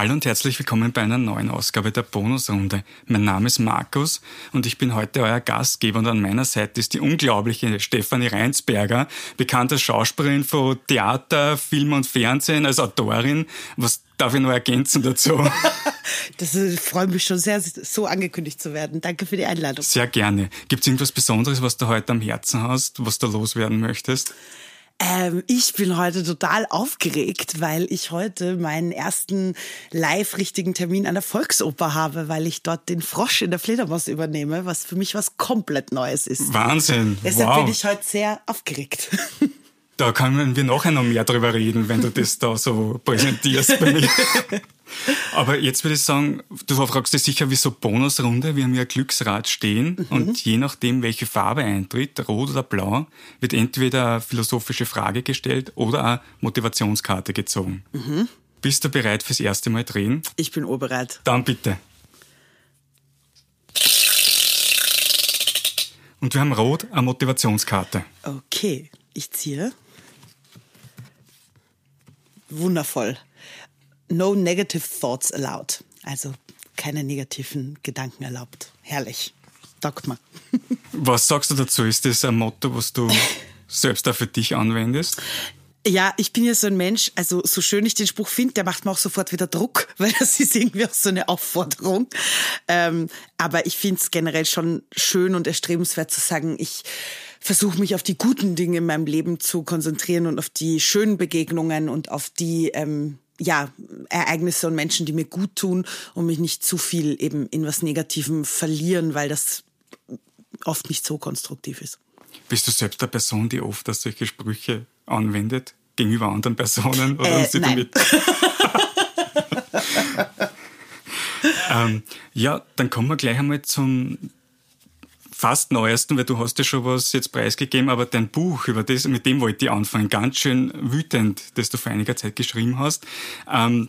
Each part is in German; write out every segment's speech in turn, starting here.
Hallo und herzlich willkommen bei einer neuen Ausgabe der Bonusrunde. Mein Name ist Markus und ich bin heute euer Gastgeber und an meiner Seite ist die unglaubliche Stefanie Reinsberger, bekannte Schauspielerin von Theater, Film und Fernsehen, als Autorin. Was darf ich noch ergänzen dazu? Das freut mich schon sehr, so angekündigt zu werden. Danke für die Einladung. Sehr gerne. Gibt es irgendwas Besonderes, was du heute am Herzen hast, was du loswerden möchtest? Ähm, ich bin heute total aufgeregt, weil ich heute meinen ersten live richtigen Termin an der Volksoper habe, weil ich dort den Frosch in der Fledermaus übernehme, was für mich was komplett Neues ist. Wahnsinn. Deshalb wow. bin ich heute sehr aufgeregt. Da können wir nachher noch mehr drüber reden, wenn du das da so präsentierst bei mir. Aber jetzt würde ich sagen, du fragst dich sicher, wieso Bonusrunde? Wir haben ja Glücksrad stehen mhm. und je nachdem, welche Farbe eintritt, rot oder blau, wird entweder eine philosophische Frage gestellt oder eine Motivationskarte gezogen. Mhm. Bist du bereit fürs erste Mal drehen? Ich bin urbereit. Dann bitte. Und wir haben rot eine Motivationskarte. Okay, ich ziehe. Wundervoll. No negative thoughts allowed. Also keine negativen Gedanken erlaubt. Herrlich. Mir. Was sagst du dazu? Ist das ein Motto, was du selbst da für dich anwendest? Ja, ich bin ja so ein Mensch, also so schön ich den Spruch finde, der macht mir auch sofort wieder Druck, weil das ist irgendwie auch so eine Aufforderung. Ähm, aber ich finde es generell schon schön und erstrebenswert zu sagen, ich versuche mich auf die guten Dinge in meinem Leben zu konzentrieren und auf die schönen Begegnungen und auf die ähm, ja, Ereignisse und Menschen, die mir gut tun und mich nicht zu viel eben in was Negativem verlieren, weil das oft nicht so konstruktiv ist. Bist du selbst eine Person, die oft solche Sprüche anwendet gegenüber anderen Personen? Oder äh, sie nein. damit? ähm, ja, dann kommen wir gleich einmal zum fast neuesten, weil du hast ja schon was jetzt preisgegeben, aber dein Buch, über das, mit dem wollte ich anfangen, ganz schön wütend, das du vor einiger Zeit geschrieben hast. Ähm,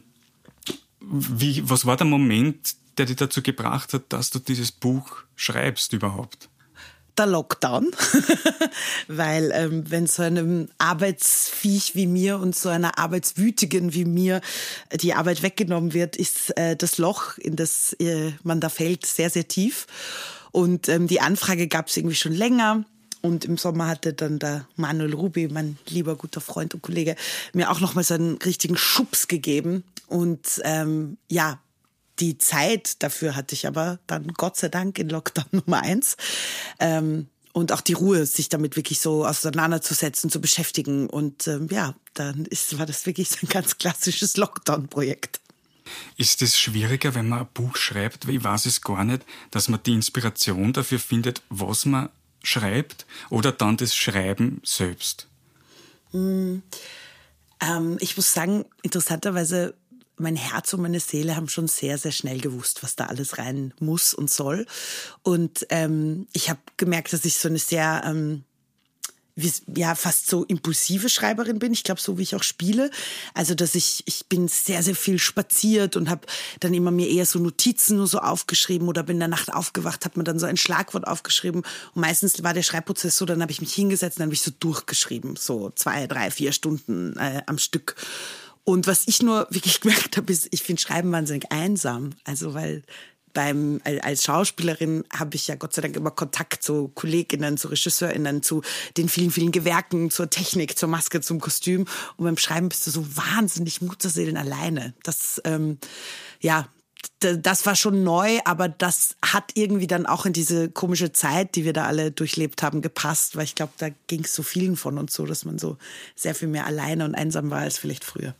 wie, was war der Moment, der dich dazu gebracht hat, dass du dieses Buch schreibst überhaupt? der Lockdown, weil ähm, wenn so einem Arbeitsviech wie mir und so einer Arbeitswütigen wie mir die Arbeit weggenommen wird, ist äh, das Loch, in das äh, man da fällt, sehr, sehr tief. Und ähm, die Anfrage gab es irgendwie schon länger. Und im Sommer hatte dann der Manuel Rubi, mein lieber guter Freund und Kollege, mir auch nochmal so einen richtigen Schubs gegeben. Und ähm, ja, die Zeit dafür hatte ich aber dann Gott sei Dank in Lockdown Nummer eins. Ähm, und auch die Ruhe, sich damit wirklich so auseinanderzusetzen, zu beschäftigen. Und ähm, ja, dann ist, war das wirklich so ein ganz klassisches Lockdown-Projekt. Ist es schwieriger, wenn man ein Buch schreibt? Ich weiß es gar nicht, dass man die Inspiration dafür findet, was man schreibt oder dann das Schreiben selbst? Hm, ähm, ich muss sagen, interessanterweise, mein Herz und meine Seele haben schon sehr, sehr schnell gewusst, was da alles rein muss und soll. Und ähm, ich habe gemerkt, dass ich so eine sehr ähm, ja fast so impulsive Schreiberin bin. Ich glaube, so wie ich auch spiele. Also, dass ich, ich bin sehr, sehr viel spaziert und habe dann immer mir eher so Notizen nur so aufgeschrieben oder bin in der Nacht aufgewacht, habe mir dann so ein Schlagwort aufgeschrieben. Und meistens war der Schreibprozess so, dann habe ich mich hingesetzt und dann habe ich so durchgeschrieben. So zwei, drei, vier Stunden äh, am Stück. Und was ich nur wirklich gemerkt habe, ist, ich finde Schreiben wahnsinnig einsam. Also, weil beim, als Schauspielerin habe ich ja Gott sei Dank immer Kontakt zu Kolleginnen, zu RegisseurInnen, zu den vielen, vielen Gewerken, zur Technik, zur Maske, zum Kostüm. Und beim Schreiben bist du so wahnsinnig Mutterseelen alleine. Das, ähm, ja, das war schon neu, aber das hat irgendwie dann auch in diese komische Zeit, die wir da alle durchlebt haben, gepasst, weil ich glaube, da ging es so vielen von uns so, dass man so sehr viel mehr alleine und einsam war als vielleicht früher.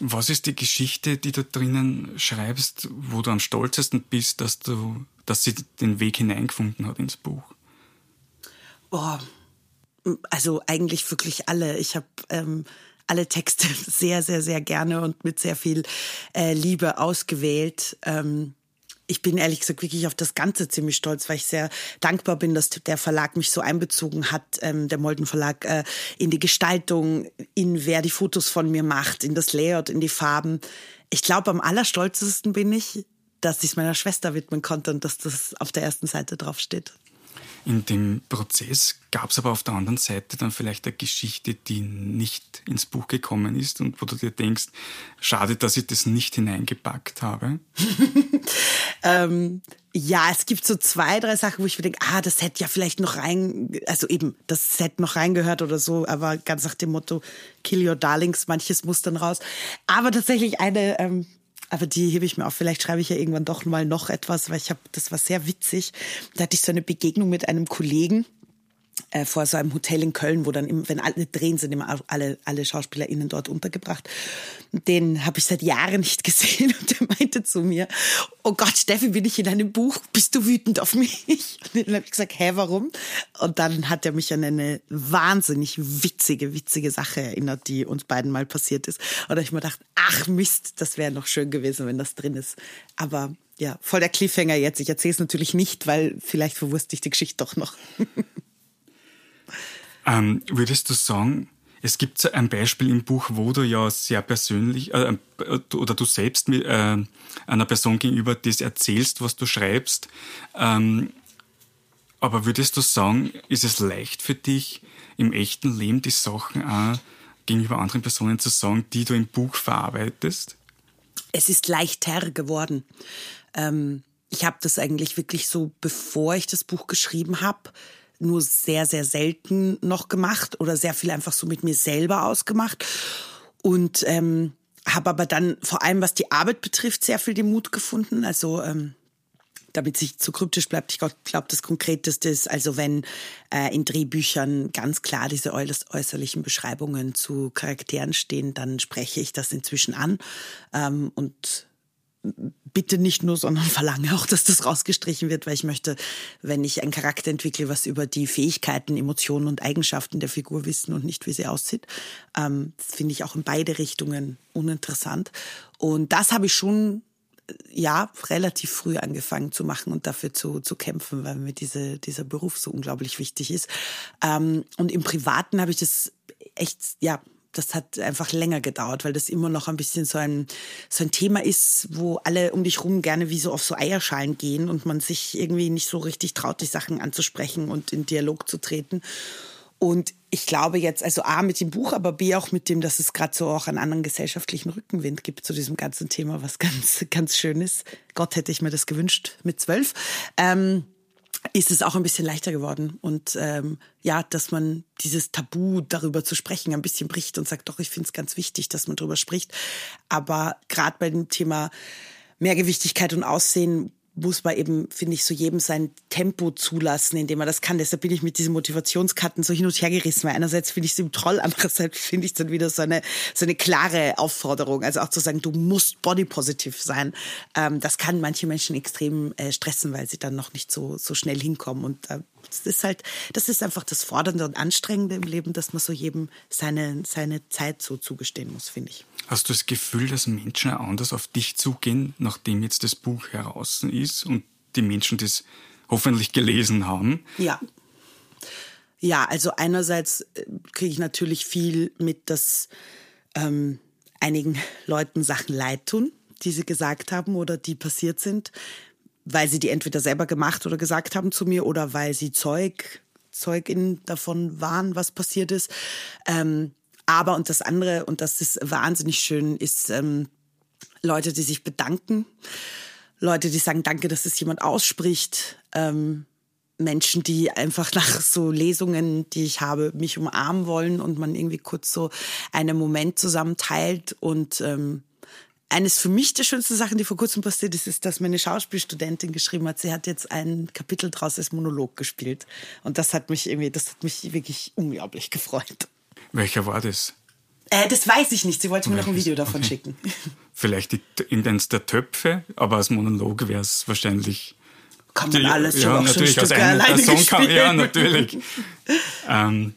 Was ist die Geschichte, die du drinnen schreibst, wo du am stolzesten bist, dass du, dass sie den Weg hineingefunden hat ins Buch? Boah, also eigentlich wirklich alle. Ich habe ähm, alle Texte sehr, sehr, sehr gerne und mit sehr viel äh, Liebe ausgewählt. Ähm, ich bin ehrlich gesagt wirklich auf das Ganze ziemlich stolz, weil ich sehr dankbar bin, dass der Verlag mich so einbezogen hat, ähm, der Molden Verlag, äh, in die Gestaltung, in wer die Fotos von mir macht, in das Layout, in die Farben. Ich glaube, am allerstolzesten bin ich, dass ich es meiner Schwester widmen konnte und dass das auf der ersten Seite draufsteht. In dem Prozess gab es aber auf der anderen Seite dann vielleicht eine Geschichte, die nicht ins Buch gekommen ist und wo du dir denkst, schade, dass ich das nicht hineingepackt habe. ähm, ja, es gibt so zwei, drei Sachen, wo ich mir denke, ah, das hätte ja vielleicht noch rein, also eben, das hätte noch reingehört oder so, aber ganz nach dem Motto, kill your darlings, manches muss dann raus. Aber tatsächlich eine, ähm, aber die hebe ich mir auf. Vielleicht schreibe ich ja irgendwann doch mal noch etwas, weil ich habe, das war sehr witzig. Da hatte ich so eine Begegnung mit einem Kollegen äh, vor so einem Hotel in Köln, wo dann, im, wenn alle drehen, sind immer alle, alle SchauspielerInnen dort untergebracht. Den habe ich seit Jahren nicht gesehen und der meinte zu mir, oh Gott, Steffi, bin ich in einem Buch? Bist du wütend auf mich? Und dann habe ich gesagt, hä, warum? Und dann hat er mich an eine wahnsinnig witzige, witzige Sache erinnert, die uns beiden mal passiert ist. Und ich mir gedacht, ach Mist, das wäre noch schön gewesen, wenn das drin ist. Aber ja, voll der Cliffhanger jetzt. Ich erzähle es natürlich nicht, weil vielleicht verwurste ich die Geschichte doch noch. Ähm, würdest du sagen, es gibt ein Beispiel im Buch, wo du ja sehr persönlich äh, oder du selbst mit, äh, einer Person gegenüber das erzählst, was du schreibst. Ähm, aber würdest du sagen, ist es leicht für dich, im echten Leben die Sachen auch gegenüber anderen Personen zu sagen, die du im Buch verarbeitest? Es ist leichter geworden. Ähm, ich habe das eigentlich wirklich so, bevor ich das Buch geschrieben habe, nur sehr, sehr selten noch gemacht oder sehr viel einfach so mit mir selber ausgemacht. Und ähm, habe aber dann vor allem, was die Arbeit betrifft, sehr viel den Mut gefunden. Also ähm, damit sich zu kryptisch bleibt, ich glaube, das Konkreteste ist, also wenn äh, in Drehbüchern ganz klar diese äußerlichen Beschreibungen zu Charakteren stehen, dann spreche ich das inzwischen an ähm, und bitte nicht nur, sondern verlange auch, dass das rausgestrichen wird, weil ich möchte, wenn ich einen Charakter entwickle, was über die Fähigkeiten, Emotionen und Eigenschaften der Figur wissen und nicht, wie sie aussieht. Ähm, das finde ich auch in beide Richtungen uninteressant. Und das habe ich schon ja, relativ früh angefangen zu machen und dafür zu, zu kämpfen, weil mir diese, dieser Beruf so unglaublich wichtig ist. Ähm, und im Privaten habe ich das echt, ja, das hat einfach länger gedauert, weil das immer noch ein bisschen so ein, so ein Thema ist, wo alle um dich rum gerne wie so auf so Eierschalen gehen und man sich irgendwie nicht so richtig traut, die Sachen anzusprechen und in Dialog zu treten. Und ich glaube jetzt, also A mit dem Buch, aber B auch mit dem, dass es gerade so auch einen anderen gesellschaftlichen Rückenwind gibt zu diesem ganzen Thema, was ganz, ganz schön ist. Gott hätte ich mir das gewünscht mit zwölf. Ähm, ist es auch ein bisschen leichter geworden. Und ähm, ja, dass man dieses Tabu darüber zu sprechen ein bisschen bricht und sagt, doch, ich finde es ganz wichtig, dass man darüber spricht. Aber gerade bei dem Thema Mehrgewichtigkeit und Aussehen muss man eben, finde ich, so jedem sein Tempo zulassen, indem man das kann. Deshalb bin ich mit diesen Motivationskarten so hin und her gerissen. Weil einerseits finde ich es im Troll, andererseits finde ich es dann wieder so eine, so eine klare Aufforderung. Also auch zu sagen, du musst body positive sein. Ähm, das kann manche Menschen extrem äh, stressen, weil sie dann noch nicht so, so schnell hinkommen. Und äh, das ist halt, das ist einfach das Fordernde und Anstrengende im Leben, dass man so jedem seine, seine Zeit so zugestehen muss, finde ich. Hast du das Gefühl, dass Menschen anders auf dich zugehen, nachdem jetzt das Buch heraus ist und die Menschen das hoffentlich gelesen haben? Ja. Ja, also einerseits äh, kriege ich natürlich viel mit, dass ähm, einigen Leuten Sachen leid tun, die sie gesagt haben oder die passiert sind, weil sie die entweder selber gemacht oder gesagt haben zu mir oder weil sie Zeug, Zeugin davon waren, was passiert ist. Ähm, aber und das andere, und das ist wahnsinnig schön, ist ähm, Leute, die sich bedanken, Leute, die sagen, danke, dass es jemand ausspricht, ähm, Menschen, die einfach nach so Lesungen, die ich habe, mich umarmen wollen und man irgendwie kurz so einen Moment zusammen teilt und ähm, eines für mich der schönsten Sachen, die vor kurzem passiert ist, ist, dass meine Schauspielstudentin geschrieben hat, sie hat jetzt ein Kapitel draus als Monolog gespielt. Und das hat mich irgendwie, das hat mich wirklich unglaublich gefreut. Welcher war das? Äh, das weiß ich nicht. Sie wollte mir noch ein Video davon okay. schicken. Vielleicht in eins der Töpfe, aber als Monolog wäre es wahrscheinlich. Kann man alles ja, schon natürlich als ein, alleine kann, Ja, natürlich. ähm,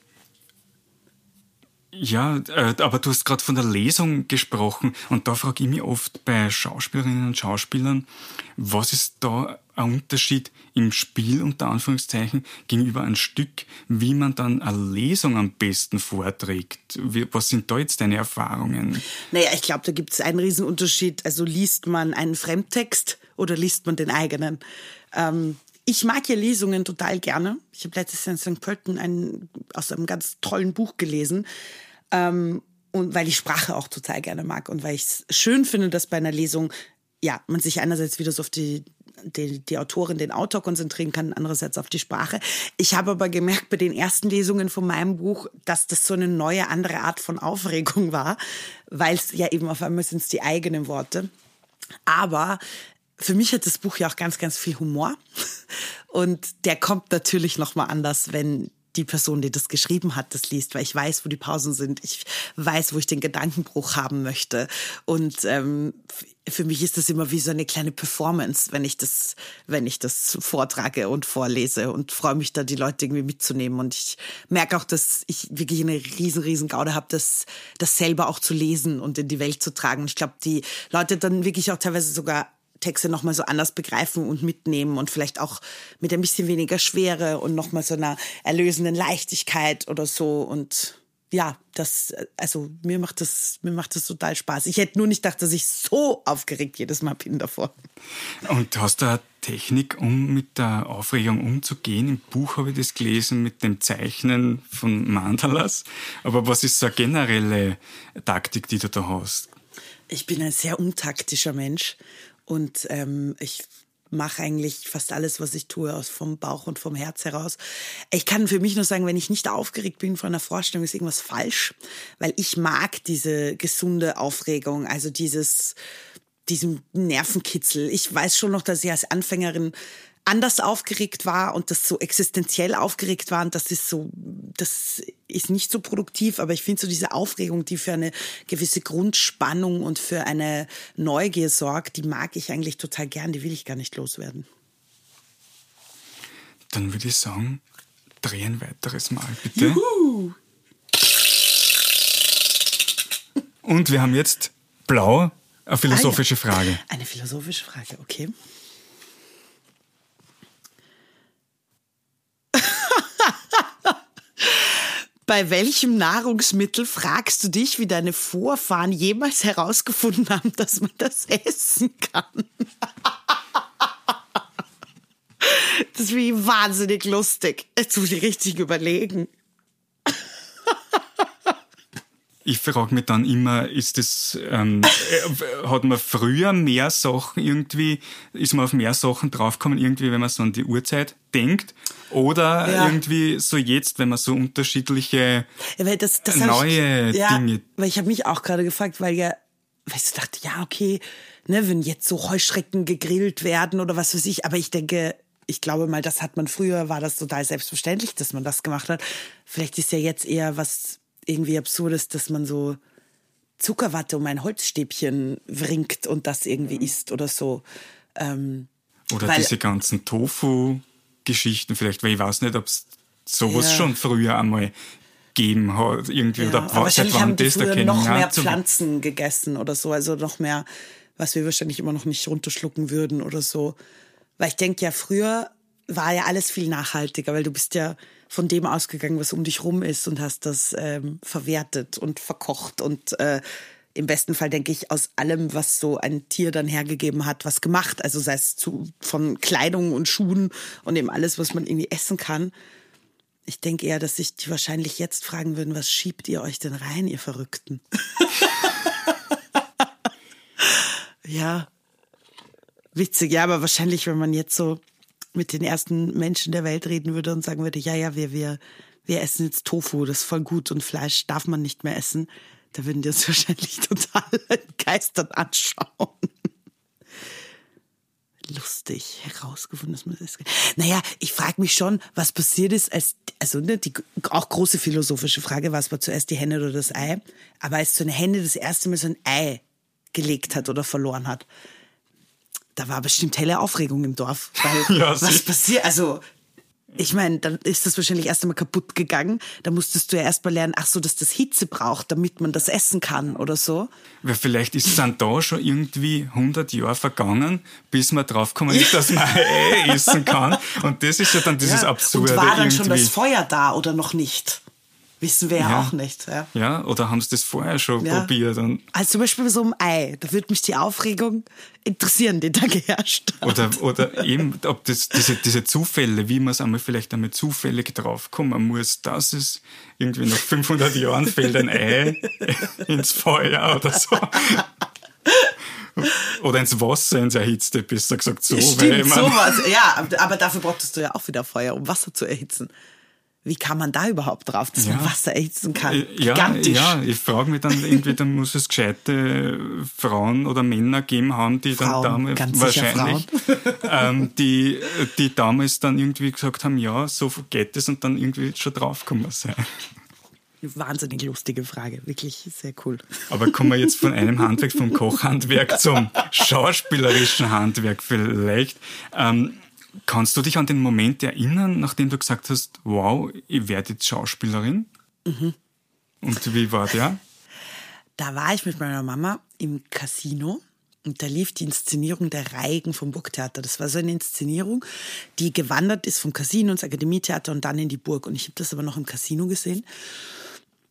ja, äh, aber du hast gerade von der Lesung gesprochen und da frage ich mich oft bei Schauspielerinnen und Schauspielern, was ist da ein Unterschied im Spiel unter Anführungszeichen gegenüber einem Stück, wie man dann eine Lesung am besten vorträgt? Was sind da jetzt deine Erfahrungen? Naja, ich glaube, da gibt es einen Riesenunterschied. Also liest man einen Fremdtext oder liest man den eigenen? Ähm, ich mag ja Lesungen total gerne. Ich habe letztes Jahr in St. Pölten ein, aus einem ganz tollen Buch gelesen. Ähm, und weil ich Sprache auch total gerne mag und weil ich es schön finde, dass bei einer Lesung ja man sich einerseits wieder so auf die die, die Autorin, den Autor konzentrieren kann, andererseits auf die Sprache. Ich habe aber gemerkt bei den ersten Lesungen von meinem Buch, dass das so eine neue, andere Art von Aufregung war, weil es ja eben auf einmal sind es die eigenen Worte. Aber für mich hat das Buch ja auch ganz, ganz viel Humor. Und der kommt natürlich nochmal anders, wenn die Person, die das geschrieben hat, das liest, weil ich weiß, wo die Pausen sind. Ich weiß, wo ich den Gedankenbruch haben möchte. Und ähm, für mich ist das immer wie so eine kleine Performance, wenn ich das, wenn ich das vortrage und vorlese und freue mich da, die Leute irgendwie mitzunehmen. Und ich merke auch, dass ich wirklich eine riesen, riesen Gaude habe, das, das selber auch zu lesen und in die Welt zu tragen. Und ich glaube, die Leute dann wirklich auch teilweise sogar Texte nochmal so anders begreifen und mitnehmen und vielleicht auch mit ein bisschen weniger Schwere und nochmal so einer erlösenden Leichtigkeit oder so und ja, das, also mir macht das, mir macht das total Spaß. Ich hätte nur nicht gedacht, dass ich so aufgeregt jedes Mal bin davor. Und hast du eine Technik, um mit der Aufregung umzugehen? Im Buch habe ich das gelesen mit dem Zeichnen von Mandalas. Aber was ist so eine generelle Taktik, die du da hast? Ich bin ein sehr untaktischer Mensch und ähm, ich mache eigentlich fast alles, was ich tue, aus vom Bauch und vom Herz heraus. Ich kann für mich nur sagen, wenn ich nicht aufgeregt bin von einer Vorstellung, ist irgendwas falsch, weil ich mag diese gesunde Aufregung, also dieses diesen Nervenkitzel. Ich weiß schon noch, dass ich als Anfängerin anders aufgeregt war und das so existenziell aufgeregt war und das ist so, das ist nicht so produktiv, aber ich finde so diese Aufregung, die für eine gewisse Grundspannung und für eine Neugier sorgt, die mag ich eigentlich total gern, die will ich gar nicht loswerden. Dann würde ich sagen, dreh ein weiteres Mal, bitte. Juhu! Und wir haben jetzt blau, eine philosophische ah, ja. Frage. Eine philosophische Frage, okay. Bei welchem Nahrungsmittel fragst du dich, wie deine Vorfahren jemals herausgefunden haben, dass man das essen kann? Das ist wie wahnsinnig lustig. Jetzt muss ich richtig überlegen. Ich frage mich dann immer, ist das, ähm, äh, hat man früher mehr Sachen irgendwie, ist man auf mehr Sachen draufgekommen, irgendwie, wenn man so an die Uhrzeit denkt? Oder ja. irgendwie so jetzt, wenn man so unterschiedliche ja, das, das neue ich, ja, Dinge. Weil ich habe mich auch gerade gefragt, weil ja, weil ich dachte, ja, okay, ne, wenn jetzt so Heuschrecken gegrillt werden oder was weiß ich, aber ich denke, ich glaube mal, das hat man früher, war das total selbstverständlich, dass man das gemacht hat. Vielleicht ist ja jetzt eher was irgendwie Absurdes, dass man so Zuckerwatte um ein Holzstäbchen wringt und das irgendwie isst oder so. Ähm, oder weil, diese ganzen Tofu-Geschichten vielleicht, weil ich weiß nicht, ob es sowas ja. schon früher einmal gegeben hat. Irgendwie, ja, oder aber wahrscheinlich haben die früher noch mehr Pflanzen gegessen oder so, also noch mehr, was wir wahrscheinlich immer noch nicht runterschlucken würden oder so. Weil ich denke ja, früher war ja alles viel nachhaltiger, weil du bist ja von dem ausgegangen, was um dich rum ist und hast das ähm, verwertet und verkocht und äh, im besten Fall denke ich aus allem, was so ein Tier dann hergegeben hat, was gemacht. Also sei es zu, von Kleidung und Schuhen und eben alles, was man irgendwie essen kann. Ich denke eher, dass sich die wahrscheinlich jetzt fragen würden, was schiebt ihr euch denn rein, ihr Verrückten? ja, witzig. Ja, aber wahrscheinlich, wenn man jetzt so mit den ersten Menschen der Welt reden würde und sagen würde, ja, ja, wir, wir, wir essen jetzt Tofu, das ist voll gut und Fleisch darf man nicht mehr essen, da würden die uns wahrscheinlich total entgeistert anschauen. Lustig herausgefunden, dass man das. Naja, ich frage mich schon, was passiert ist, als also ne, die auch große philosophische Frage, was war zuerst die Henne oder das Ei? Aber als so eine Henne das erste Mal so ein Ei gelegt hat oder verloren hat, da war bestimmt helle Aufregung im Dorf. Weil ja, was passiert? Also, ich meine, dann ist das wahrscheinlich erst einmal kaputt gegangen. Da musstest du ja erst mal lernen, ach so, dass das Hitze braucht, damit man das essen kann oder so. Weil vielleicht ist dann da schon irgendwie 100 Jahre vergangen, bis man draufgekommen ist, dass man Ei essen kann. Und das ist ja dann dieses ja. Absurde. Und war dann irgendwie. schon das Feuer da oder noch nicht? Wissen wir ja, ja, auch nicht. Ja, ja oder haben sie das vorher schon ja. probiert? Und also zum Beispiel bei so einem Ei, da würde mich die Aufregung interessieren, die da geherrscht hat. Oder, oder eben, ob das, diese, diese Zufälle, wie man es einmal vielleicht einmal zufällig draufkommen muss, dass es irgendwie nach 500 Jahren fällt ein Ei ins Feuer oder so. Oder ins Wasser, ins Erhitzte, besser gesagt so. Stimmt, sowas. Ja, aber dafür brauchtest du ja auch wieder Feuer, um Wasser zu erhitzen wie kann man da überhaupt drauf, dass ja. man Wasser erhitzen kann? Äh, ja, Gigantisch. ja ich frage mich dann irgendwie, dann muss es gescheite Frauen oder Männer geben haben, die Frauen, dann damals wahrscheinlich, ähm, die, die damals dann irgendwie gesagt haben, ja, so geht es und dann irgendwie schon draufgekommen sein. Wahnsinnig lustige Frage, wirklich sehr cool. Aber kommen wir jetzt von einem Handwerk, vom Kochhandwerk zum schauspielerischen Handwerk vielleicht. Ähm, Kannst du dich an den Moment erinnern, nachdem du gesagt hast, wow, ich werde jetzt Schauspielerin? Mhm. Und wie war der? Da war ich mit meiner Mama im Casino und da lief die Inszenierung der Reigen vom Burgtheater. Das war so eine Inszenierung, die gewandert ist vom Casino ins Akademietheater und dann in die Burg. Und ich habe das aber noch im Casino gesehen.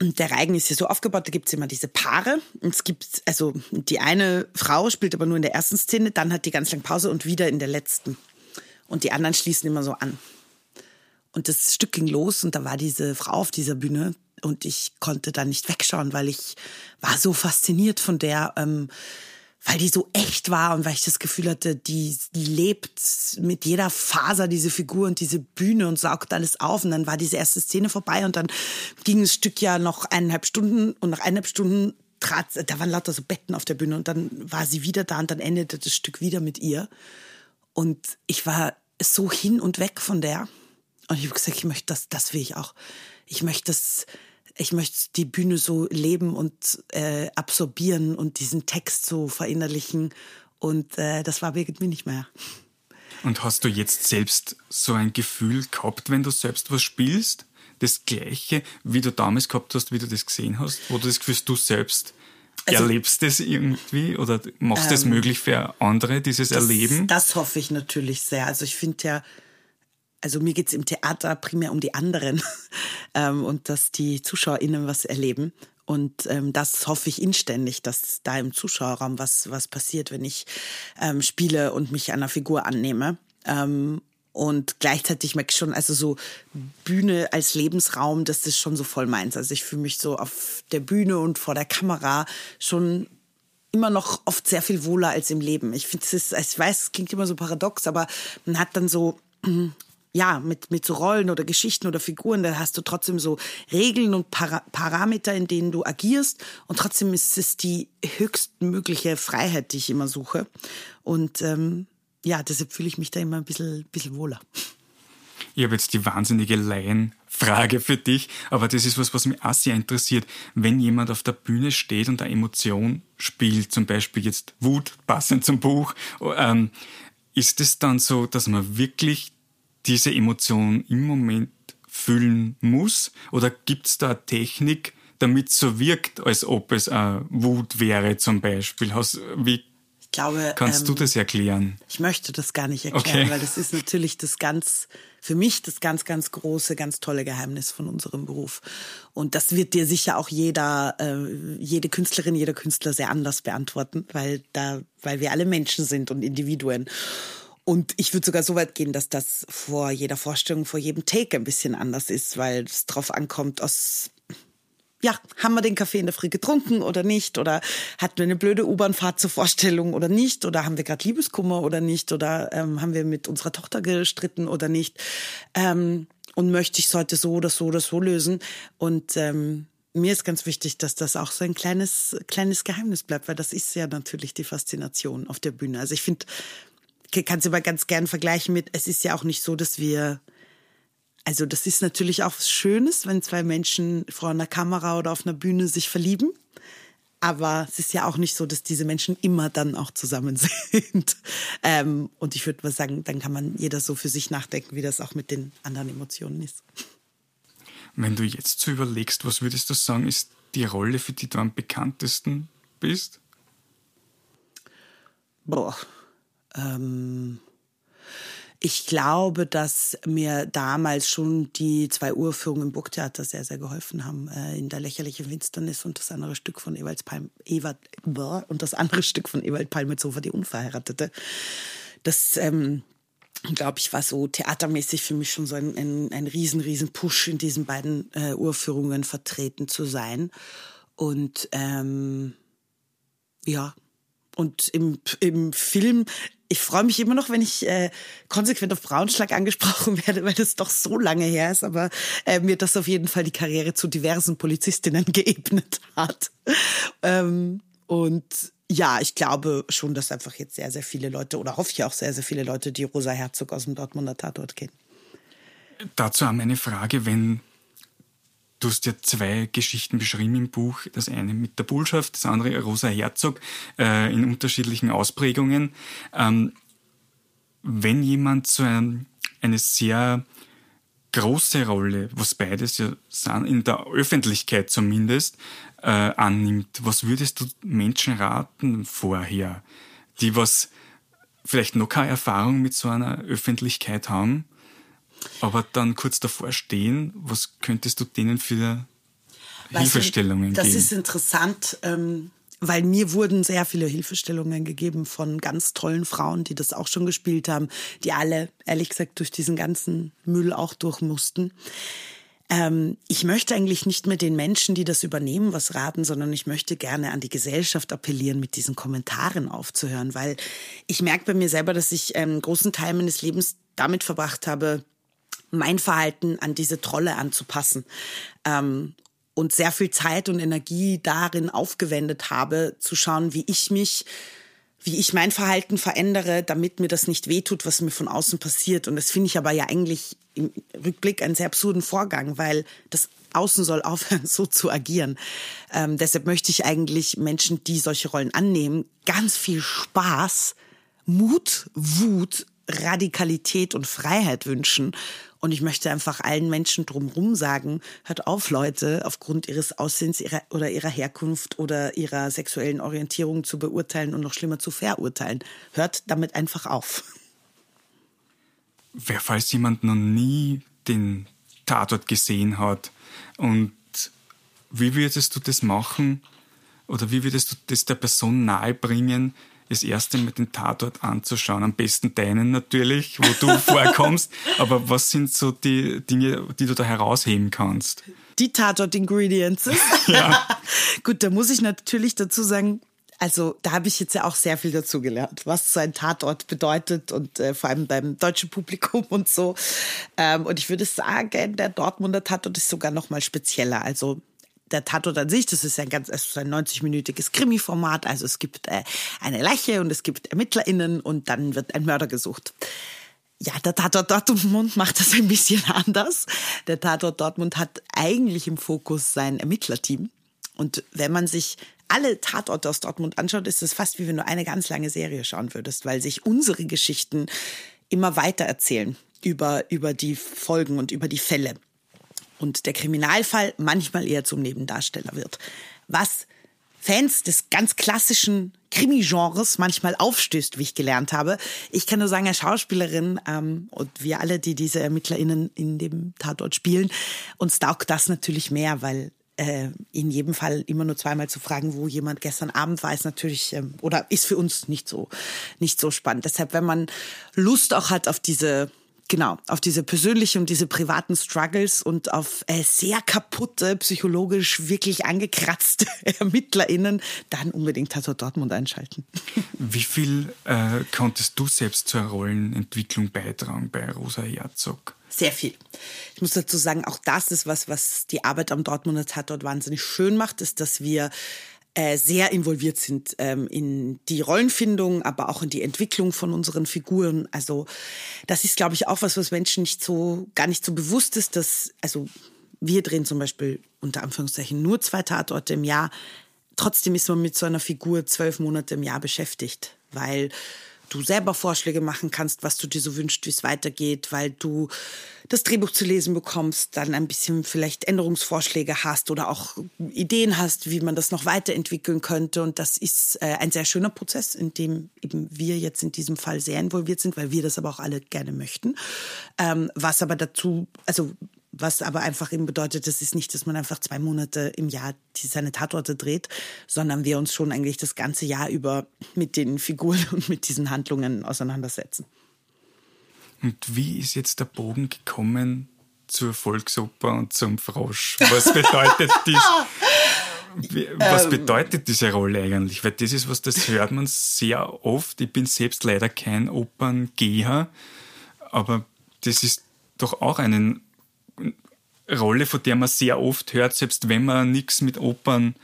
Und der Reigen ist hier so aufgebaut, da gibt es immer diese Paare. Und es gibt, also die eine Frau spielt aber nur in der ersten Szene, dann hat die ganz lang Pause und wieder in der letzten und die anderen schließen immer so an. Und das Stück ging los und da war diese Frau auf dieser Bühne und ich konnte da nicht wegschauen, weil ich war so fasziniert von der, ähm, weil die so echt war und weil ich das Gefühl hatte, die lebt mit jeder Faser diese Figur und diese Bühne und saugt alles auf. Und dann war diese erste Szene vorbei und dann ging das Stück ja noch eineinhalb Stunden und nach eineinhalb Stunden trat, da waren lauter so Betten auf der Bühne und dann war sie wieder da und dann endete das Stück wieder mit ihr. Und ich war so hin und weg von der. Und ich habe gesagt, ich möchte das, das will ich auch. Ich möchte das, ich möchte die Bühne so leben und äh, absorbieren und diesen Text so verinnerlichen. Und äh, das war irgendwie nicht mehr. Und hast du jetzt selbst so ein Gefühl gehabt, wenn du selbst was spielst? Das gleiche, wie du damals gehabt hast, wie du das gesehen hast? Du das Gefühl du selbst also, Erlebst du das irgendwie oder machst du ähm, es möglich für andere, dieses das, Erleben? Das hoffe ich natürlich sehr. Also ich finde ja, also mir geht es im Theater primär um die anderen ähm, und dass die ZuschauerInnen was erleben. Und ähm, das hoffe ich inständig, dass da im Zuschauerraum was, was passiert, wenn ich ähm, spiele und mich einer Figur annehme. Und gleichzeitig merke ich schon, also so Bühne als Lebensraum, das ist schon so voll meins. Also ich fühle mich so auf der Bühne und vor der Kamera schon immer noch oft sehr viel wohler als im Leben. Ich finde, es ich weiß, es klingt immer so paradox, aber man hat dann so, ja, mit, mit so Rollen oder Geschichten oder Figuren, da hast du trotzdem so Regeln und Para Parameter, in denen du agierst. Und trotzdem ist es die höchstmögliche Freiheit, die ich immer suche. Und ähm, ja, deshalb fühle ich mich da immer ein bisschen, bisschen wohler. Ich habe jetzt die wahnsinnige Laienfrage für dich, aber das ist was, was mich auch sehr interessiert. Wenn jemand auf der Bühne steht und eine Emotion spielt, zum Beispiel jetzt Wut, passend zum Buch, ähm, ist es dann so, dass man wirklich diese Emotion im Moment fühlen muss? Oder gibt es da eine Technik, damit es so wirkt, als ob es eine Wut wäre zum Beispiel? wie glaube. Kannst ähm, du das erklären? Ich möchte das gar nicht erklären, okay. weil das ist natürlich das ganz, für mich das ganz, ganz große, ganz tolle Geheimnis von unserem Beruf. Und das wird dir sicher auch jeder, äh, jede Künstlerin, jeder Künstler sehr anders beantworten, weil da, weil wir alle Menschen sind und Individuen. Und ich würde sogar so weit gehen, dass das vor jeder Vorstellung, vor jedem Take ein bisschen anders ist, weil es drauf ankommt, aus ja, haben wir den Kaffee in der Früh getrunken oder nicht? Oder hatten wir eine blöde U-Bahn-Fahrt zur Vorstellung oder nicht? Oder haben wir gerade Liebeskummer oder nicht? Oder ähm, haben wir mit unserer Tochter gestritten oder nicht? Ähm, und möchte ich es heute so oder so oder so lösen? Und ähm, mir ist ganz wichtig, dass das auch so ein kleines, kleines Geheimnis bleibt, weil das ist ja natürlich die Faszination auf der Bühne. Also ich finde, kann es immer ganz gern vergleichen mit, es ist ja auch nicht so, dass wir also das ist natürlich auch was Schönes, wenn zwei Menschen vor einer Kamera oder auf einer Bühne sich verlieben. Aber es ist ja auch nicht so, dass diese Menschen immer dann auch zusammen sind. Ähm, und ich würde mal sagen, dann kann man jeder so für sich nachdenken, wie das auch mit den anderen Emotionen ist. Wenn du jetzt so überlegst, was würdest du sagen, ist die Rolle, für die du am bekanntesten bist? Boah. Ähm, ich glaube, dass mir damals schon die zwei Urführungen im Burgtheater sehr, sehr geholfen haben. Äh, in der lächerlichen Finsternis und das andere Stück von Ewald Palm, Ewald, und das andere Stück von Ewald Palmetzofer, die Unverheiratete. Das, ähm, glaube ich, war so theatermäßig für mich schon so ein, ein, ein riesen, riesen Push in diesen beiden äh, Urführungen vertreten zu sein. Und ähm, ja, und im, im Film, ich freue mich immer noch, wenn ich äh, konsequent auf Braunschlag angesprochen werde, weil das doch so lange her ist, aber äh, mir das auf jeden Fall die Karriere zu diversen Polizistinnen geebnet hat. Ähm, und ja, ich glaube schon, dass einfach jetzt sehr, sehr viele Leute oder hoffe ich auch sehr, sehr viele Leute die Rosa Herzog aus dem Dortmunder Tatort kennen. Dazu haben eine Frage, wenn du hast ja zwei Geschichten beschrieben im Buch, das eine mit der Bullschaft, das andere Rosa Herzog äh, in unterschiedlichen Ausprägungen. Ähm, wenn jemand so ein, eine sehr große Rolle, was beides ja sind, in der Öffentlichkeit zumindest, äh, annimmt, was würdest du Menschen raten vorher, die was vielleicht noch keine Erfahrung mit so einer Öffentlichkeit haben, aber dann kurz davor stehen, was könntest du denen für weißt Hilfestellungen du, das geben? Das ist interessant. Ähm weil mir wurden sehr viele Hilfestellungen gegeben von ganz tollen Frauen, die das auch schon gespielt haben, die alle, ehrlich gesagt, durch diesen ganzen Müll auch durch mussten. Ähm, ich möchte eigentlich nicht mehr den Menschen, die das übernehmen, was raten, sondern ich möchte gerne an die Gesellschaft appellieren, mit diesen Kommentaren aufzuhören, weil ich merke bei mir selber, dass ich einen großen Teil meines Lebens damit verbracht habe, mein Verhalten an diese Trolle anzupassen. Ähm, und sehr viel Zeit und Energie darin aufgewendet habe, zu schauen, wie ich mich wie ich mein Verhalten verändere, damit mir das nicht wehtut, was mir von außen passiert. Und das finde ich aber ja eigentlich im Rückblick einen sehr absurden Vorgang, weil das Außen soll aufhören, so zu agieren. Ähm, deshalb möchte ich eigentlich Menschen, die solche Rollen annehmen, ganz viel Spaß, Mut, Wut, Radikalität und Freiheit wünschen und ich möchte einfach allen Menschen drumherum sagen, hört auf, Leute, aufgrund ihres Aussehens ihrer, oder ihrer Herkunft oder ihrer sexuellen Orientierung zu beurteilen und noch schlimmer zu verurteilen. Hört damit einfach auf. Wer, falls jemand noch nie den Tatort gesehen hat und wie würdest du das machen oder wie würdest du das der Person nahebringen, das erste Mal den Tatort anzuschauen. Am besten deinen natürlich, wo du vorkommst. Aber was sind so die Dinge, die du da herausheben kannst? Die Tatort-Ingredients. ja. Gut, da muss ich natürlich dazu sagen, also da habe ich jetzt ja auch sehr viel dazu gelernt, was so ein Tatort bedeutet und äh, vor allem beim deutschen Publikum und so. Ähm, und ich würde sagen, der Dortmunder Tatort ist sogar noch mal spezieller. Also der Tatort an sich, das ist ein ganz, ist ein 90-minütiges Krimi-Format. Also es gibt äh, eine Leiche und es gibt ErmittlerInnen und dann wird ein Mörder gesucht. Ja, der Tatort Dortmund macht das ein bisschen anders. Der Tatort Dortmund hat eigentlich im Fokus sein Ermittlerteam. Und wenn man sich alle Tatorte aus Dortmund anschaut, ist es fast wie wenn du eine ganz lange Serie schauen würdest, weil sich unsere Geschichten immer weiter erzählen über, über die Folgen und über die Fälle und der Kriminalfall manchmal eher zum Nebendarsteller wird. Was Fans des ganz klassischen Krimi-Genres manchmal aufstößt, wie ich gelernt habe. Ich kann nur sagen, als Schauspielerin ähm, und wir alle, die diese ErmittlerInnen in dem Tatort spielen, uns taugt das natürlich mehr, weil äh, in jedem Fall immer nur zweimal zu fragen, wo jemand gestern Abend war, ist natürlich ähm, oder ist für uns nicht so nicht so spannend. Deshalb, wenn man Lust auch hat auf diese Genau, auf diese persönlichen und diese privaten Struggles und auf äh, sehr kaputte, psychologisch wirklich angekratzte ErmittlerInnen, dann unbedingt Tatort Dortmund einschalten. Wie viel äh, konntest du selbst zur Rollenentwicklung beitragen bei Rosa Herzog? Sehr viel. Ich muss dazu sagen, auch das ist was, was die Arbeit am Dortmunder Tatort wahnsinnig schön macht, ist, dass wir äh, sehr involviert sind ähm, in die Rollenfindung, aber auch in die Entwicklung von unseren Figuren. Also das ist, glaube ich, auch was, was Menschen nicht so gar nicht so bewusst ist, dass also wir drehen zum Beispiel unter Anführungszeichen nur zwei Tatorte im Jahr. Trotzdem ist man mit so einer Figur zwölf Monate im Jahr beschäftigt, weil du selber Vorschläge machen kannst, was du dir so wünschst, wie es weitergeht, weil du das Drehbuch zu lesen bekommst, dann ein bisschen vielleicht Änderungsvorschläge hast oder auch Ideen hast, wie man das noch weiterentwickeln könnte. Und das ist äh, ein sehr schöner Prozess, in dem eben wir jetzt in diesem Fall sehr involviert sind, weil wir das aber auch alle gerne möchten. Ähm, was aber dazu, also was aber einfach eben bedeutet, das ist nicht, dass man einfach zwei Monate im Jahr die, seine Tatorte dreht, sondern wir uns schon eigentlich das ganze Jahr über mit den Figuren und mit diesen Handlungen auseinandersetzen. Und wie ist jetzt der Bogen gekommen zur Volksoper und zum Frosch? Was bedeutet dies? Was ähm. bedeutet diese Rolle eigentlich? Weil das ist was, das hört man sehr oft. Ich bin selbst leider kein Operngeher, aber das ist doch auch eine Rolle, von der man sehr oft hört, selbst wenn man nichts mit Opern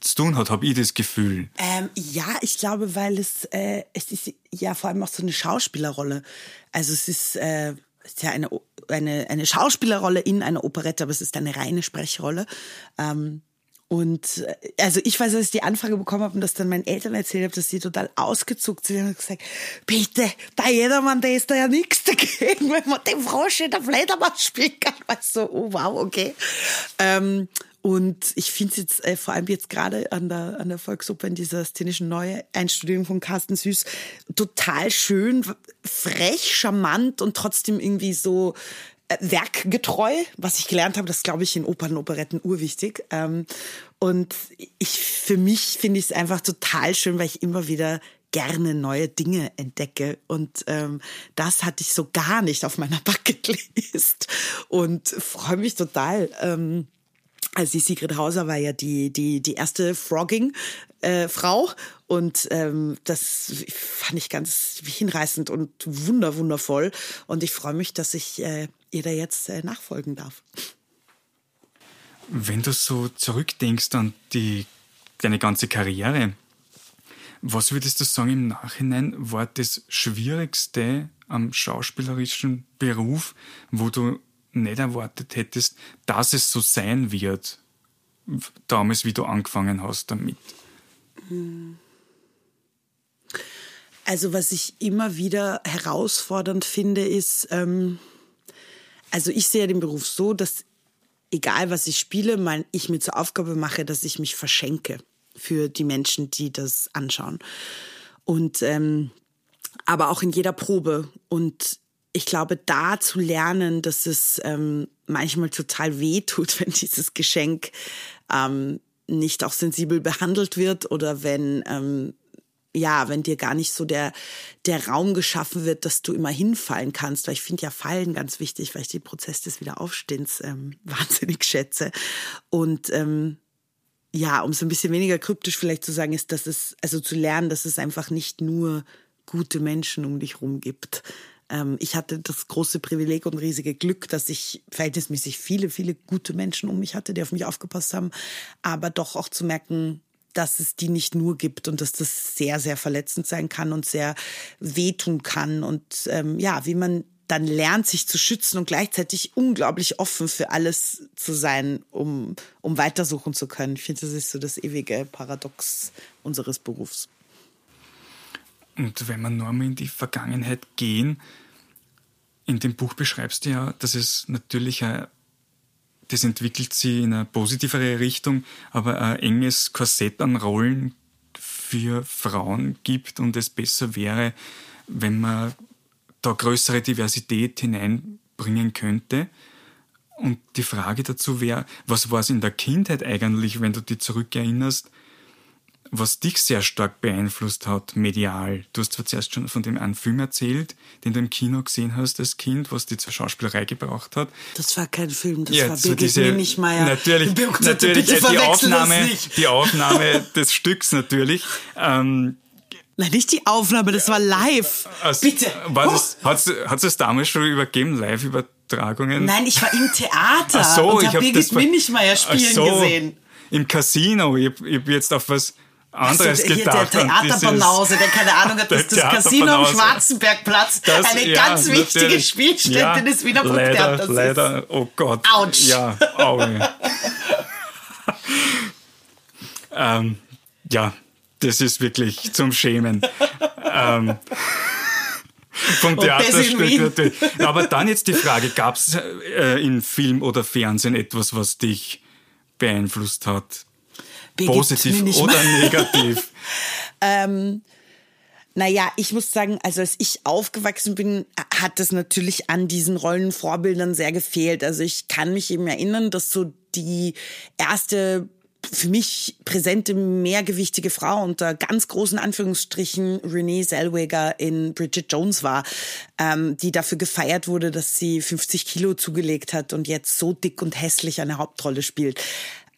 zu tun hat, habe ich das Gefühl. Ähm, ja, ich glaube, weil es, äh, es ist ja vor allem auch so eine Schauspielerrolle. Also es ist, äh, es ist ja eine, eine, eine Schauspielerrolle in einer Operette, aber es ist eine reine Sprechrolle. Ähm, und äh, also ich weiß, dass ich die Anfrage bekommen habe und das dann meinen Eltern erzählt habe, dass sie total ausgezuckt sind und gesagt, bitte, da jedermann, der ist da ja nichts dagegen, wenn man den Frosch in der Fledermaus spielen kann. Weißt so, oh wow, okay. Ähm, und ich finde es jetzt äh, vor allem jetzt gerade an der, an der Volksoper in dieser szenischen Neueinstudierung von Carsten Süß total schön, frech, charmant und trotzdem irgendwie so werkgetreu, was ich gelernt habe, das glaube ich in Opern und Operetten urwichtig. Ähm, und ich, für mich finde ich es einfach total schön, weil ich immer wieder gerne neue Dinge entdecke. Und ähm, das hatte ich so gar nicht auf meiner Bucketlist. Und freue mich total. Ähm, also die Sigrid Hauser war ja die, die, die erste Frogging-Frau. Äh, und ähm, das fand ich ganz hinreißend und wunder, wundervoll. Und ich freue mich, dass ich äh, ihr da jetzt äh, nachfolgen darf. Wenn du so zurückdenkst an die, deine ganze Karriere, was würdest du sagen im Nachhinein war das Schwierigste am schauspielerischen Beruf, wo du nicht erwartet hättest, dass es so sein wird, damals, wie du angefangen hast damit? Also was ich immer wieder herausfordernd finde, ist, ähm, also ich sehe den Beruf so, dass egal was ich spiele, mein, ich mir zur Aufgabe mache, dass ich mich verschenke für die Menschen, die das anschauen. Und ähm, aber auch in jeder Probe. Und ich glaube, da zu lernen, dass es ähm, manchmal total weh tut, wenn dieses Geschenk ähm, nicht auch sensibel behandelt wird oder wenn ähm, ja, wenn dir gar nicht so der, der Raum geschaffen wird, dass du immer hinfallen kannst, weil ich finde ja Fallen ganz wichtig, weil ich den Prozess des Wiederaufstehens ähm, wahnsinnig schätze. Und ähm, ja, um es ein bisschen weniger kryptisch vielleicht zu sagen, ist, dass es, also zu lernen, dass es einfach nicht nur gute Menschen um dich rum gibt. Ähm, ich hatte das große Privileg und riesige Glück, dass ich verhältnismäßig viele, viele gute Menschen um mich hatte, die auf mich aufgepasst haben, aber doch auch zu merken, dass es die nicht nur gibt und dass das sehr, sehr verletzend sein kann und sehr wehtun kann. Und ähm, ja, wie man dann lernt, sich zu schützen und gleichzeitig unglaublich offen für alles zu sein, um, um weitersuchen zu können. Ich finde, das ist so das ewige Paradox unseres Berufs. Und wenn wir nur mal in die Vergangenheit gehen, in dem Buch beschreibst du ja, dass es natürlich ein das entwickelt sich in eine positivere Richtung, aber ein enges Korsett an Rollen für Frauen gibt und es besser wäre, wenn man da größere Diversität hineinbringen könnte. Und die Frage dazu wäre, was war es in der Kindheit eigentlich, wenn du dich zurückerinnerst, was dich sehr stark beeinflusst hat, medial. Du hast zwar zuerst schon von dem einen Film erzählt, den du im Kino gesehen hast als Kind, was dich zur Schauspielerei gebracht hat. Das war kein Film, das ja, war Birgit diese, Minichmeier. Natürlich, natürlich äh, die, Aufnahme, die Aufnahme des Stücks natürlich. Ähm, Nein, nicht die Aufnahme, das war live. Also, Bitte. War das, oh. Hat es das damals schon übergeben, Live-Übertragungen? Nein, ich war im Theater Ach so, und habe Birgit Minichmeier spielen so, gesehen. Im Casino. Ich hab jetzt auf was anderes also, gedacht. Der Theaterbanause, der keine Ahnung hat, dass das Casino am Schwarzenbergplatz das, eine ja, ganz wichtige Spielstätte ja, des Wiener Volkstheaters ist. Leider, oh Gott. Autsch. Ja, Auge. ähm, ja, das ist wirklich zum Schämen. ähm, vom Theaterstück. Aber dann jetzt die Frage, gab es äh, in Film oder Fernsehen etwas, was dich beeinflusst hat? Positiv oder negativ? ähm, naja, ich muss sagen, also als ich aufgewachsen bin, hat das natürlich an diesen Rollenvorbildern sehr gefehlt. Also ich kann mich eben erinnern, dass so die erste für mich präsente, mehrgewichtige Frau unter ganz großen Anführungsstrichen Renee Zellweger in Bridget Jones war, ähm, die dafür gefeiert wurde, dass sie 50 Kilo zugelegt hat und jetzt so dick und hässlich eine Hauptrolle spielt.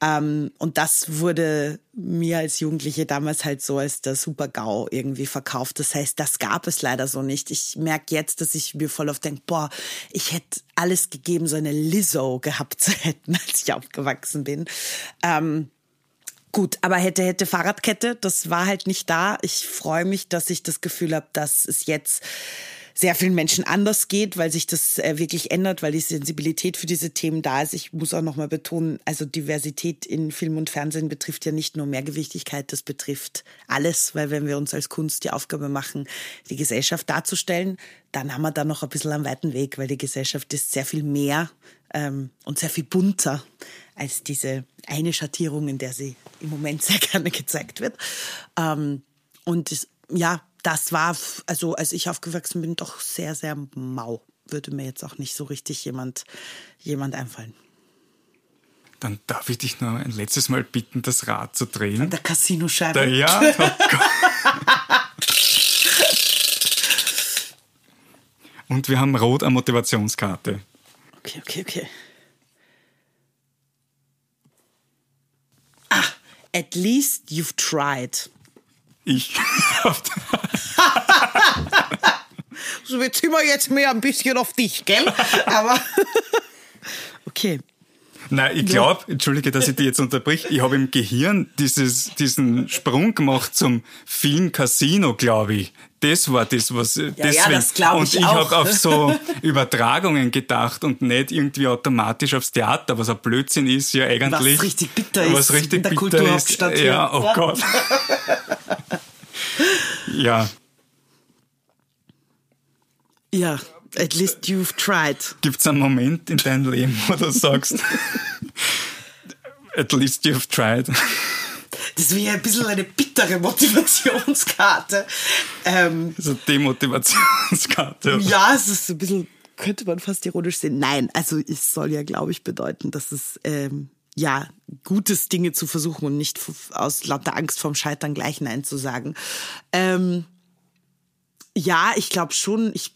Ähm, und das wurde mir als Jugendliche damals halt so als der Super-GAU irgendwie verkauft. Das heißt, das gab es leider so nicht. Ich merke jetzt, dass ich mir voll oft denke, boah, ich hätte alles gegeben, so eine Lizzo gehabt zu hätten, als ich aufgewachsen bin. Ähm, Gut, aber hätte, hätte Fahrradkette, das war halt nicht da. Ich freue mich, dass ich das Gefühl habe, dass es jetzt sehr vielen Menschen anders geht, weil sich das äh, wirklich ändert, weil die Sensibilität für diese Themen da ist. Ich muss auch nochmal betonen, also Diversität in Film und Fernsehen betrifft ja nicht nur Mehrgewichtigkeit, das betrifft alles, weil wenn wir uns als Kunst die Aufgabe machen, die Gesellschaft darzustellen, dann haben wir da noch ein bisschen einen weiten Weg, weil die Gesellschaft ist sehr viel mehr ähm, und sehr viel bunter als diese eine Schattierung, in der sie im Moment sehr gerne gezeigt wird. Ähm, und das, ja, das war, also als ich aufgewachsen bin, doch sehr, sehr mau. Würde mir jetzt auch nicht so richtig jemand, jemand einfallen. Dann darf ich dich noch ein letztes Mal bitten, das Rad zu drehen. An der Casinoscheibe. ja, oh Und wir haben rot eine Motivationskarte. Okay, okay, okay. Ah, at least you've tried. Ich. so, jetzt sind wir jetzt mehr ein bisschen auf dich, gell? Aber. okay. Nein, ich glaube, entschuldige, dass ich dich jetzt unterbrich, ich habe im Gehirn dieses, diesen Sprung gemacht zum Film Casino, glaube ich. Das war das, was ja, deswegen. Ja, das glaube ich Und ich habe auf so Übertragungen gedacht und nicht irgendwie automatisch aufs Theater, was ein Blödsinn ist ja eigentlich. Was richtig bitter ist. Was richtig bitter ist. Ja, oh Gott. ja. Ja, at least you've tried. Gibt es einen Moment in deinem Leben, wo du sagst, at least you've tried? Das wäre ein bisschen eine bittere Motivationskarte. Ähm, so Demotivationskarte. Ja, es ist ein bisschen, könnte man fast ironisch sehen. Nein, also es soll ja, glaube ich, bedeuten, dass es ähm, ja gutes Dinge zu versuchen und nicht aus lauter Angst vorm Scheitern gleich Nein zu sagen. Ähm, ja, ich glaube schon, ich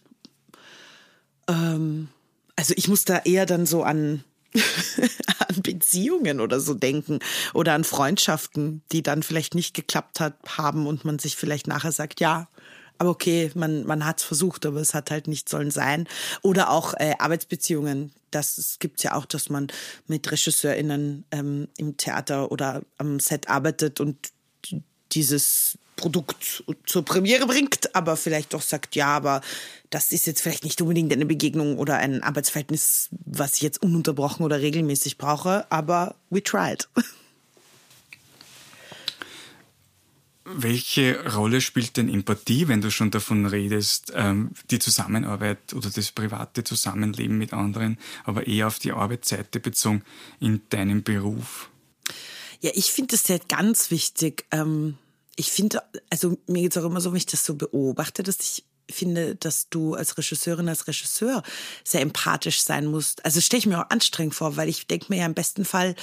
ähm, also ich muss da eher dann so an an Beziehungen oder so denken oder an Freundschaften, die dann vielleicht nicht geklappt hat, haben und man sich vielleicht nachher sagt, ja, aber okay, man, man hat es versucht, aber es hat halt nicht sollen sein. Oder auch äh, Arbeitsbeziehungen. Das gibt ja auch, dass man mit RegisseurInnen ähm, im Theater oder am Set arbeitet und dieses Produkt zur Premiere bringt, aber vielleicht doch sagt, ja, aber das ist jetzt vielleicht nicht unbedingt eine Begegnung oder ein Arbeitsverhältnis, was ich jetzt ununterbrochen oder regelmäßig brauche, aber we tried. Welche Rolle spielt denn Empathie, wenn du schon davon redest, ähm, die Zusammenarbeit oder das private Zusammenleben mit anderen, aber eher auf die Arbeitsseite bezogen in deinem Beruf? Ja, ich finde es ja ganz wichtig, ähm, ich finde, also mir geht es auch immer so, wenn ich das so beobachte, dass ich finde, dass du als Regisseurin, als Regisseur sehr empathisch sein musst. Also stelle ich mir auch anstrengend vor, weil ich denke mir ja im besten Fall,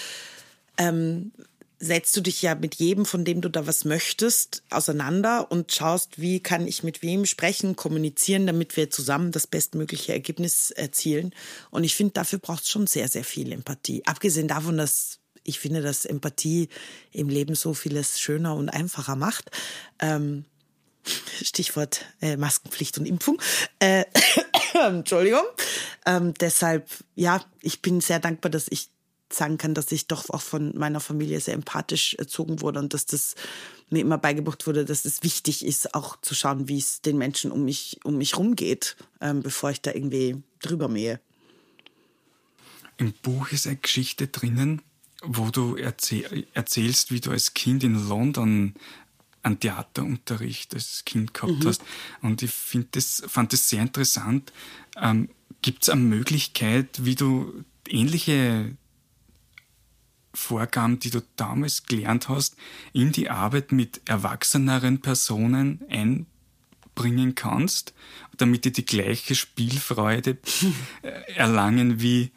ähm, setzt du dich ja mit jedem, von dem du da was möchtest, auseinander und schaust, wie kann ich mit wem sprechen, kommunizieren, damit wir zusammen das bestmögliche Ergebnis erzielen. Und ich finde, dafür braucht es schon sehr, sehr viel Empathie. Abgesehen davon, dass ich finde, dass Empathie im Leben so vieles schöner und einfacher macht. Ähm, Stichwort äh, Maskenpflicht und Impfung. Äh, Entschuldigung. Ähm, deshalb, ja, ich bin sehr dankbar, dass ich sagen kann, dass ich doch auch von meiner Familie sehr empathisch erzogen wurde und dass das mir immer beigebracht wurde, dass es wichtig ist, auch zu schauen, wie es den Menschen um mich, um mich rumgeht, ähm, bevor ich da irgendwie drüber mähe. Im Buch ist eine Geschichte drinnen, wo du erzähl, erzählst, wie du als Kind in London einen Theaterunterricht als Kind gehabt mhm. hast. Und ich das, fand das sehr interessant. Ähm, Gibt es eine Möglichkeit, wie du ähnliche Vorgaben, die du damals gelernt hast, in die Arbeit mit erwachseneren Personen einbringen kannst, damit die die gleiche Spielfreude äh, erlangen wie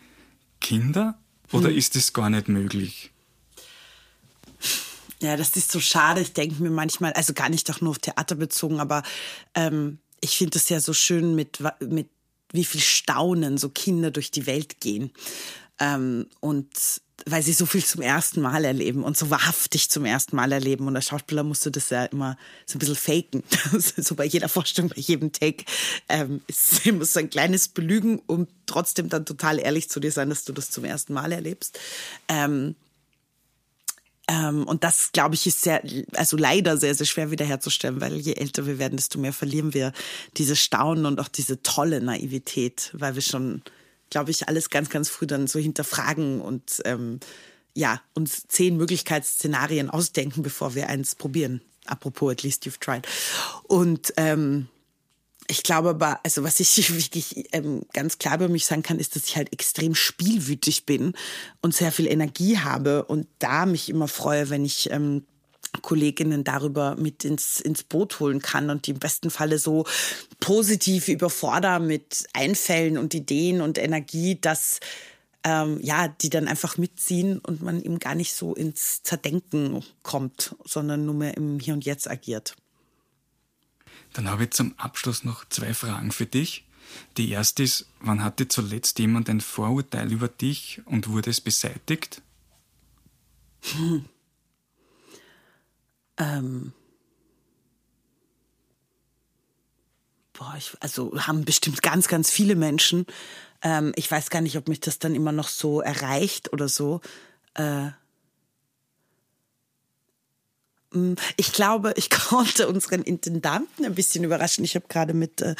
Kinder? Oder hm. ist das gar nicht möglich? Ja, das ist so schade. Ich denke mir manchmal, also gar nicht doch nur auf Theater bezogen, aber ähm, ich finde es ja so schön, mit, mit wie viel Staunen so Kinder durch die Welt gehen. Ähm, und weil sie so viel zum ersten Mal erleben und so wahrhaftig zum ersten Mal erleben. Und als Schauspieler musst du das ja immer so ein bisschen faken. so bei jeder Vorstellung, bei jedem Take ähm, ist immer so ein kleines Belügen, um trotzdem dann total ehrlich zu dir sein, dass du das zum ersten Mal erlebst. Ähm, ähm, und das, glaube ich, ist sehr, also leider sehr, sehr schwer wiederherzustellen, weil je älter wir werden, desto mehr verlieren wir diese Staunen und auch diese tolle Naivität, weil wir schon glaube ich, alles ganz, ganz früh dann so hinterfragen und ähm, ja, uns zehn Möglichkeitsszenarien ausdenken, bevor wir eins probieren. Apropos, at least you've tried. Und ähm, ich glaube aber, also was ich wirklich ähm, ganz klar über mich sagen kann, ist, dass ich halt extrem spielwütig bin und sehr viel Energie habe und da mich immer freue, wenn ich ähm, Kolleginnen darüber mit ins, ins Boot holen kann und die im besten Falle so positiv überfordern mit Einfällen und Ideen und Energie, dass ähm, ja, die dann einfach mitziehen und man eben gar nicht so ins Zerdenken kommt, sondern nur mehr im Hier und Jetzt agiert. Dann habe ich zum Abschluss noch zwei Fragen für dich. Die erste ist, wann hatte zuletzt jemand ein Vorurteil über dich und wurde es beseitigt? Hm. Ähm, boah, ich, also haben bestimmt ganz, ganz viele Menschen. Ähm, ich weiß gar nicht, ob mich das dann immer noch so erreicht oder so. Äh, mm, ich glaube, ich konnte unseren Intendanten ein bisschen überraschen. Ich habe gerade mit äh,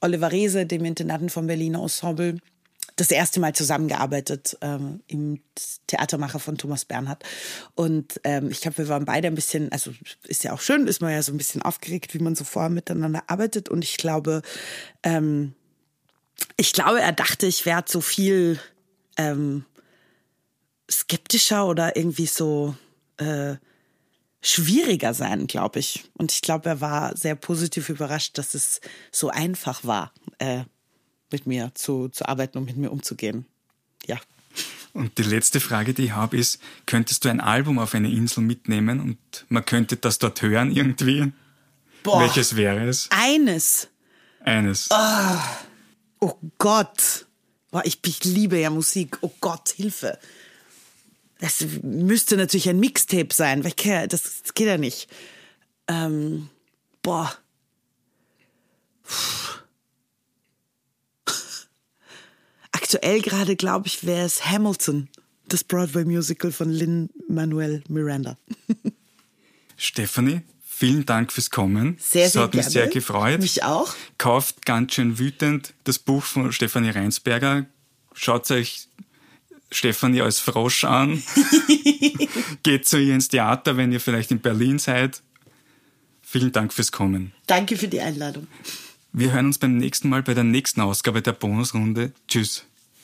Oliver Rehse, dem Intendanten vom Berliner Ensemble, das erste Mal zusammengearbeitet ähm, im Theatermacher von Thomas Bernhard. Und ähm, ich glaube, wir waren beide ein bisschen, also ist ja auch schön, ist man ja so ein bisschen aufgeregt, wie man so vorher miteinander arbeitet. Und ich glaube, ähm, ich glaube, er dachte, ich werde so viel ähm, skeptischer oder irgendwie so äh, schwieriger sein, glaube ich. Und ich glaube, er war sehr positiv überrascht, dass es so einfach war. Äh, mit mir zu, zu arbeiten und mit mir umzugehen. Ja. Und die letzte Frage, die ich habe, ist, könntest du ein Album auf eine Insel mitnehmen und man könnte das dort hören irgendwie? Boah. Welches wäre es? Eines. Eines. Oh, oh Gott. Boah, ich, ich liebe ja Musik. Oh Gott, Hilfe. Das müsste natürlich ein Mixtape sein, weil das, das geht ja nicht. Ähm, boah. Puh. Aktuell gerade, glaube ich, wäre es Hamilton, das Broadway-Musical von Lin-Manuel Miranda. Stephanie, vielen Dank fürs Kommen. Sehr, sehr Das hat mich sehr gefreut. Mich auch. Kauft ganz schön wütend das Buch von Stefanie Reinsberger. Schaut euch Stefanie als Frosch an. Geht zu ihr ins Theater, wenn ihr vielleicht in Berlin seid. Vielen Dank fürs Kommen. Danke für die Einladung. Wir hören uns beim nächsten Mal bei der nächsten Ausgabe der Bonusrunde. Tschüss.